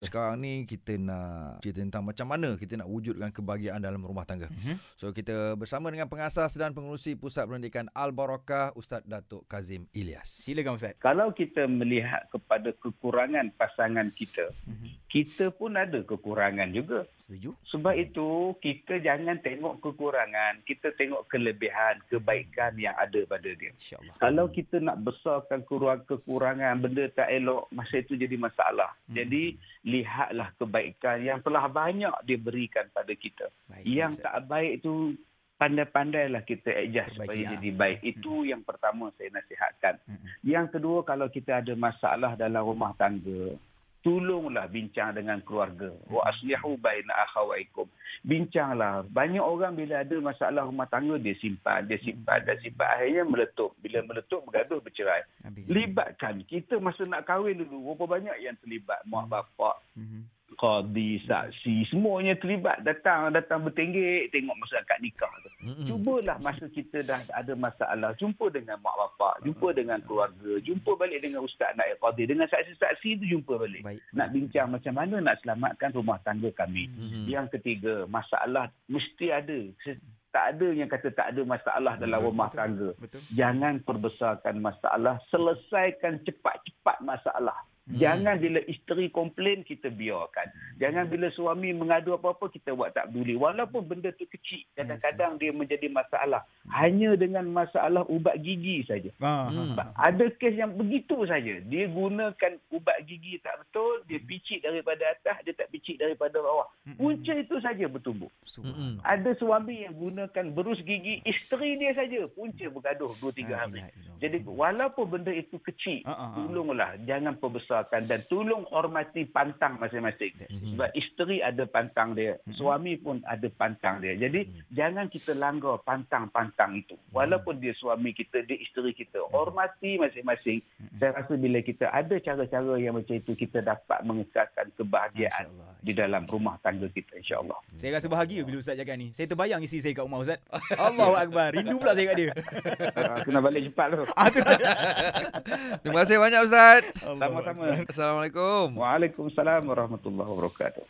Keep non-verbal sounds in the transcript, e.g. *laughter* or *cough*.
Sekarang ni kita nak cerita tentang macam mana kita nak wujudkan kebahagiaan dalam rumah tangga. Mhm. So kita bersama dengan pengasas dan pengerusi Pusat Pendidikan Al-Barakah Ustaz Datuk Kazim Ilyas. Silakan Ustaz. Kalau kita melihat kepada kekurangan pasangan kita, Mhm. kita pun ada kekurangan juga. Setuju? Sebab itu, kita jangan tengok kekurangan, kita tengok kelebihan, kebaikan yang ada pada dia. InsyaAllah. Kalau kita nak besarkan kurang kekurangan, benda tak elok, masa itu jadi masalah. Hmm. Jadi, lihatlah kebaikan yang telah banyak diberikan pada kita. Baik, Yang Ustaz. tak baik itu pandai-pandailah kita adjust Perbaiki, supaya ah. jadi baik. Itu yang pertama saya nasihatkan. Mhm. Yang kedua kalau kita ada masalah dalam rumah tangga, tolonglah bincang dengan keluarga. Wa aslihu baina akhawaikum. Bincanglah. Banyak orang bila ada masalah rumah tangga dia simpan, dia simpan dan simpan akhirnya meletup. Bila meletup bergaduh bercerai. Habis. Libatkan kita masa nak kahwin dulu berapa banyak yang terlibat mak bapak Mhm. Qadi, saksi, semuanya terlibat. Datang datang bertenggek tengok masa akad nikah tu. Mm-mm. Cubalah masa kita dah ada masalah, jumpa dengan mak bapak, jumpa dengan keluarga, jumpa balik dengan ustaz naib qadi, dengan saksi-saksi tu jumpa balik. Baik. Nak bincang macam mana nak selamatkan rumah tangga kami. Mhm. Yang ketiga, masalah mesti ada. Tak ada yang kata tak ada masalah dalam Betul, rumah betul. tangga. Betul. Jangan perbesarkan masalah, selesaikan cepat-cepat masalah. Hmm. Jangan bila isteri komplain kita biarkan. Jangan bila suami mengadu apa-apa kita buat tak peduli. Walaupun benda tu kecil, kadang-kadang dia menjadi masalah. Hanya dengan masalah ubat gigi saja. Ah, Hmm. Ada kes yang begitu saja. Dia gunakan ubat gigi tak betul, dia picit daripada atas, dia tak picit daripada bawah. Punca itu saja bertumbuh. Ada suami yang gunakan berus gigi isteri dia saja, punca bergaduh 2-3 La hari. Jadi walaupun benda itu kecil, Ah, ah, ah. tolonglah jangan perbesarkan dan tolong hormati pantang masing-masing. Sebab isteri ada pantang dia, suami pun ada pantang dia. Jadi jangan kita langgar pantang-pantang itu. Walaupun dia suami kita, dia isteri kita, hormati masing-masing. Saya rasa bila kita ada cara-cara yang macam itu, kita dapat mengekalkan kebahagiaan di dalam rumah tangga kita insya-Allah. Saya rasa bahagia bila Ustaz cakap ni. Saya terbayang isteri saya kat rumah Ustaz. *laughs* Allahu Akbar. Rindu pula saya kat dia. Ah, Kena balik cepat tu. Ah, tu. *laughs* Terima kasih banyak Ustaz. Sama-sama. Assalamualaikum. Waalaikumsalam warahmatullahi wabarakatuh.